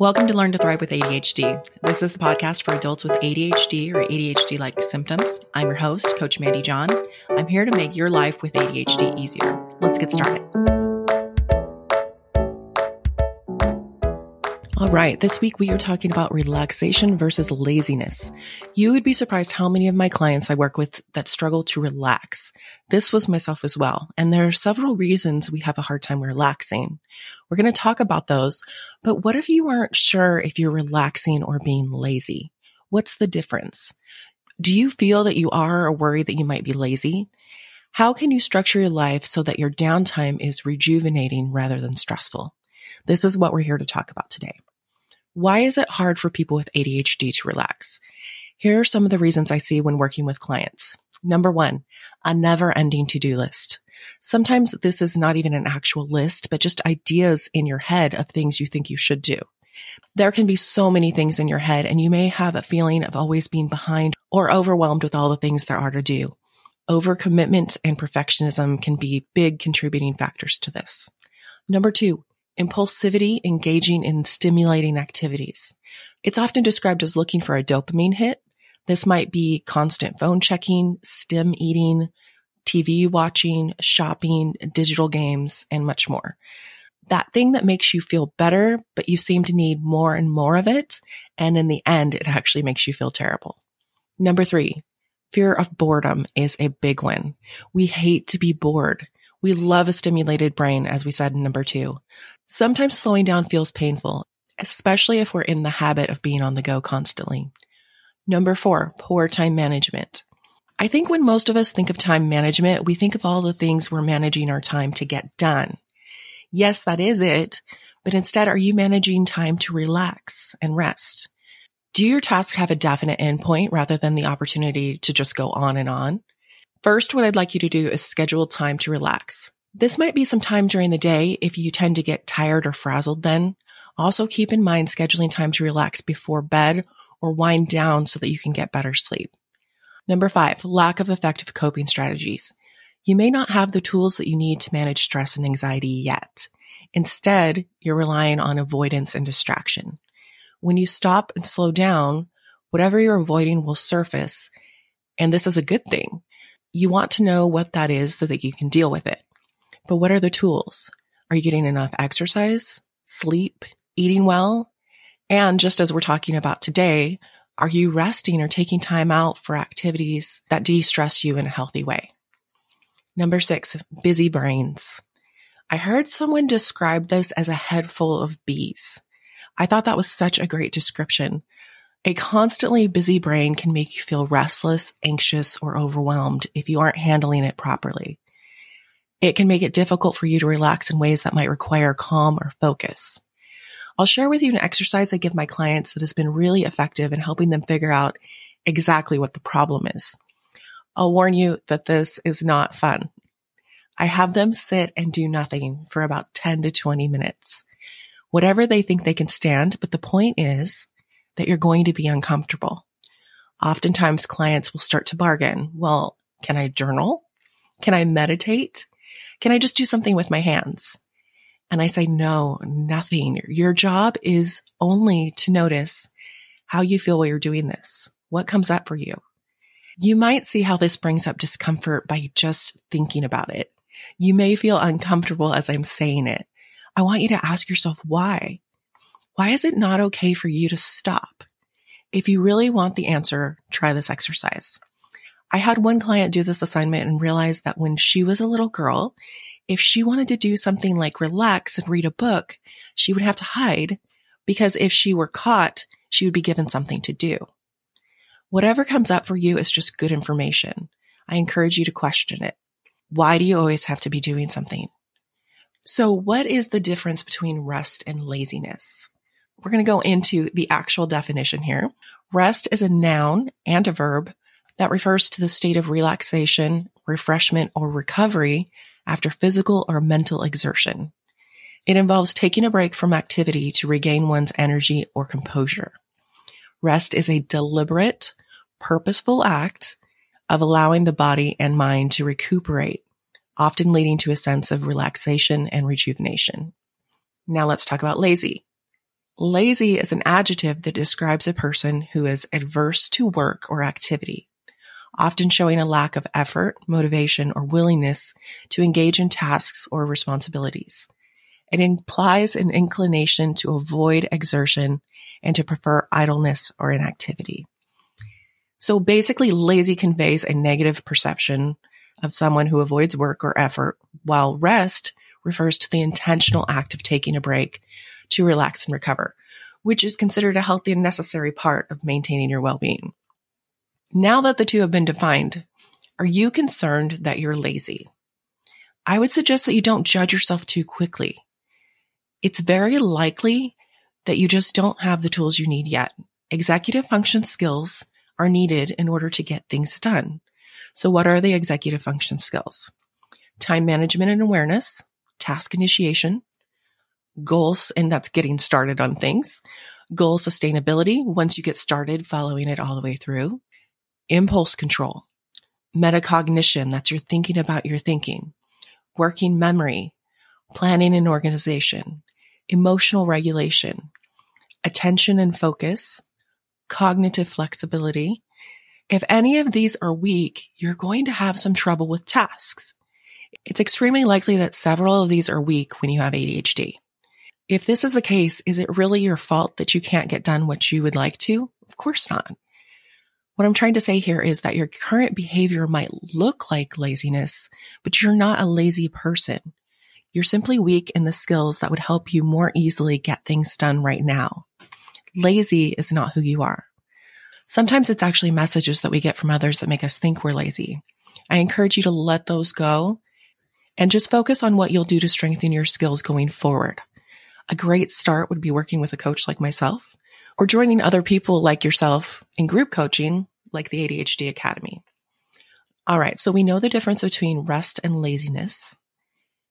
Welcome to Learn to Thrive with ADHD. This is the podcast for adults with ADHD or ADHD like symptoms. I'm your host, Coach Mandy John. I'm here to make your life with ADHD easier. Let's get started. Right, this week we are talking about relaxation versus laziness. You would be surprised how many of my clients I work with that struggle to relax. This was myself as well. And there are several reasons we have a hard time relaxing. We're going to talk about those. But what if you aren't sure if you're relaxing or being lazy? What's the difference? Do you feel that you are or worry that you might be lazy? How can you structure your life so that your downtime is rejuvenating rather than stressful? This is what we're here to talk about today. Why is it hard for people with ADHD to relax? Here are some of the reasons I see when working with clients. Number one, a never ending to do list. Sometimes this is not even an actual list, but just ideas in your head of things you think you should do. There can be so many things in your head and you may have a feeling of always being behind or overwhelmed with all the things there are to do. Overcommitment and perfectionism can be big contributing factors to this. Number two, impulsivity engaging in stimulating activities. It's often described as looking for a dopamine hit. This might be constant phone checking, stim eating, TV watching, shopping, digital games, and much more. That thing that makes you feel better, but you seem to need more and more of it. And in the end, it actually makes you feel terrible. Number three, fear of boredom is a big one. We hate to be bored. We love a stimulated brain, as we said in number two. Sometimes slowing down feels painful, especially if we're in the habit of being on the go constantly. Number four, poor time management. I think when most of us think of time management, we think of all the things we're managing our time to get done. Yes, that is it. But instead, are you managing time to relax and rest? Do your tasks have a definite endpoint rather than the opportunity to just go on and on? First, what I'd like you to do is schedule time to relax. This might be some time during the day if you tend to get tired or frazzled then. Also keep in mind scheduling time to relax before bed or wind down so that you can get better sleep. Number five, lack of effective coping strategies. You may not have the tools that you need to manage stress and anxiety yet. Instead, you're relying on avoidance and distraction. When you stop and slow down, whatever you're avoiding will surface. And this is a good thing you want to know what that is so that you can deal with it. But what are the tools? Are you getting enough exercise, sleep, eating well? And just as we're talking about today, are you resting or taking time out for activities that de-stress you in a healthy way? Number six, busy brains. I heard someone describe this as a head full of bees. I thought that was such a great description a constantly busy brain can make you feel restless, anxious, or overwhelmed if you aren't handling it properly. It can make it difficult for you to relax in ways that might require calm or focus. I'll share with you an exercise I give my clients that has been really effective in helping them figure out exactly what the problem is. I'll warn you that this is not fun. I have them sit and do nothing for about 10 to 20 minutes. Whatever they think they can stand, but the point is that you're going to be uncomfortable. Oftentimes clients will start to bargain. Well, can I journal? Can I meditate? Can I just do something with my hands? And I say, no, nothing. Your job is only to notice how you feel while you're doing this. What comes up for you? You might see how this brings up discomfort by just thinking about it. You may feel uncomfortable as I'm saying it. I want you to ask yourself why. Why is it not okay for you to stop? If you really want the answer, try this exercise. I had one client do this assignment and realized that when she was a little girl, if she wanted to do something like relax and read a book, she would have to hide because if she were caught, she would be given something to do. Whatever comes up for you is just good information. I encourage you to question it. Why do you always have to be doing something? So what is the difference between rest and laziness? We're going to go into the actual definition here. Rest is a noun and a verb that refers to the state of relaxation, refreshment, or recovery after physical or mental exertion. It involves taking a break from activity to regain one's energy or composure. Rest is a deliberate, purposeful act of allowing the body and mind to recuperate, often leading to a sense of relaxation and rejuvenation. Now let's talk about lazy. Lazy is an adjective that describes a person who is adverse to work or activity, often showing a lack of effort, motivation, or willingness to engage in tasks or responsibilities. It implies an inclination to avoid exertion and to prefer idleness or inactivity. So basically, lazy conveys a negative perception of someone who avoids work or effort, while rest refers to the intentional act of taking a break to relax and recover, which is considered a healthy and necessary part of maintaining your well-being. Now that the two have been defined, are you concerned that you're lazy? I would suggest that you don't judge yourself too quickly. It's very likely that you just don't have the tools you need yet. Executive function skills are needed in order to get things done. So what are the executive function skills? Time management and awareness, task initiation, goals, and that's getting started on things, goal sustainability, once you get started following it all the way through, impulse control, metacognition, that's your thinking about your thinking, working memory, planning and organization, emotional regulation, attention and focus, cognitive flexibility. If any of these are weak, you're going to have some trouble with tasks. It's extremely likely that several of these are weak when you have ADHD. If this is the case, is it really your fault that you can't get done what you would like to? Of course not. What I'm trying to say here is that your current behavior might look like laziness, but you're not a lazy person. You're simply weak in the skills that would help you more easily get things done right now. Lazy is not who you are. Sometimes it's actually messages that we get from others that make us think we're lazy. I encourage you to let those go and just focus on what you'll do to strengthen your skills going forward. A great start would be working with a coach like myself or joining other people like yourself in group coaching like the ADHD Academy. All right. So we know the difference between rest and laziness.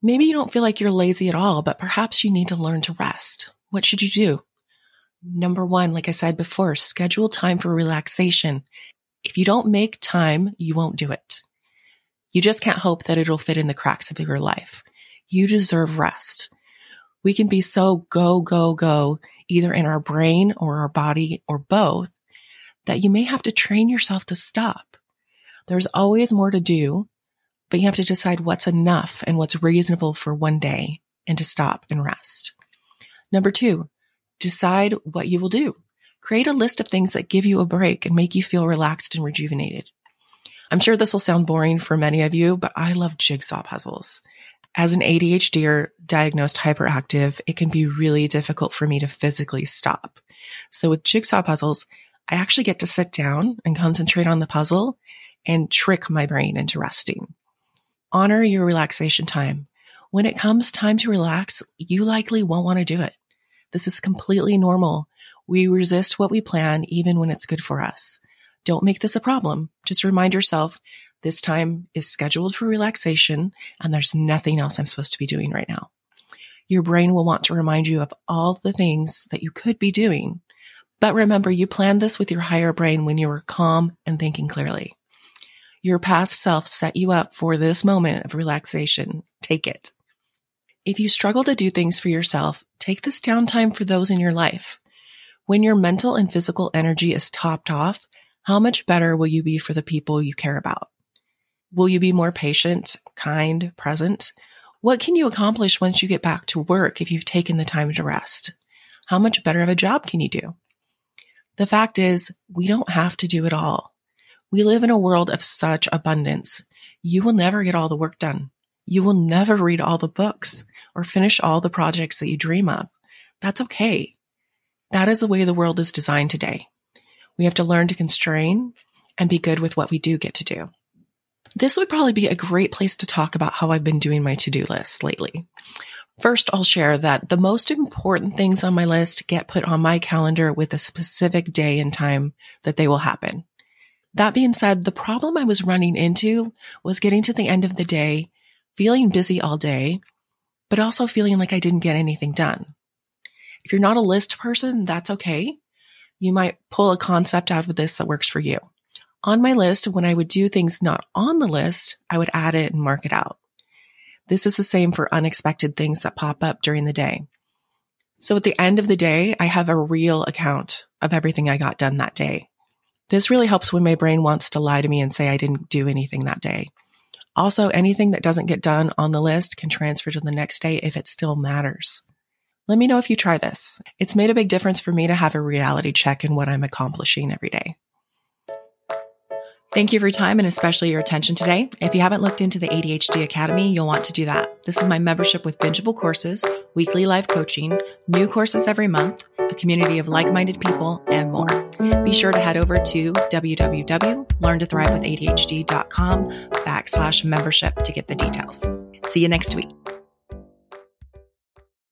Maybe you don't feel like you're lazy at all, but perhaps you need to learn to rest. What should you do? Number one, like I said before, schedule time for relaxation. If you don't make time, you won't do it. You just can't hope that it'll fit in the cracks of your life. You deserve rest we can be so go, go, go, either in our brain or our body or both, that you may have to train yourself to stop. There's always more to do, but you have to decide what's enough and what's reasonable for one day and to stop and rest. Number two, decide what you will do. Create a list of things that give you a break and make you feel relaxed and rejuvenated. I'm sure this will sound boring for many of you, but I love jigsaw puzzles. As an ADHD or diagnosed hyperactive, it can be really difficult for me to physically stop. So with jigsaw puzzles, I actually get to sit down and concentrate on the puzzle and trick my brain into resting. Honor your relaxation time. When it comes time to relax, you likely won't want to do it. This is completely normal. We resist what we plan even when it's good for us. Don't make this a problem. Just remind yourself this time is scheduled for relaxation and there's nothing else I'm supposed to be doing right now. Your brain will want to remind you of all the things that you could be doing. But remember, you planned this with your higher brain when you were calm and thinking clearly. Your past self set you up for this moment of relaxation. Take it. If you struggle to do things for yourself, take this downtime for those in your life. When your mental and physical energy is topped off, how much better will you be for the people you care about? Will you be more patient, kind, present? What can you accomplish once you get back to work if you've taken the time to rest? How much better of a job can you do? The fact is, we don't have to do it all. We live in a world of such abundance. You will never get all the work done. You will never read all the books or finish all the projects that you dream of. That's okay. That is the way the world is designed today. We have to learn to constrain and be good with what we do get to do. This would probably be a great place to talk about how I've been doing my to-do list lately. First, I'll share that the most important things on my list get put on my calendar with a specific day and time that they will happen. That being said, the problem I was running into was getting to the end of the day, feeling busy all day, but also feeling like I didn't get anything done. If you're not a list person, that's okay. You might pull a concept out of this that works for you on my list, when I would do things not on the list, I would add it and mark it out. This is the same for unexpected things that pop up during the day. So at the end of the day, I have a real account of everything I got done that day. This really helps when my brain wants to lie to me and say I didn't do anything that day. Also, anything that doesn't get done on the list can transfer to the next day if it still matters. Let me know if you try this. It's made a big difference for me to have a reality check in what I'm accomplishing every day. Thank you for your time and especially your attention today. If you haven't looked into the ADHD Academy, you'll want to do that. This is my membership with bingeable courses, weekly live coaching, new courses every month, a community of like minded people, and more. Be sure to head over to www.learntothrivewithadhd.com backslash membership to get the details. See you next week.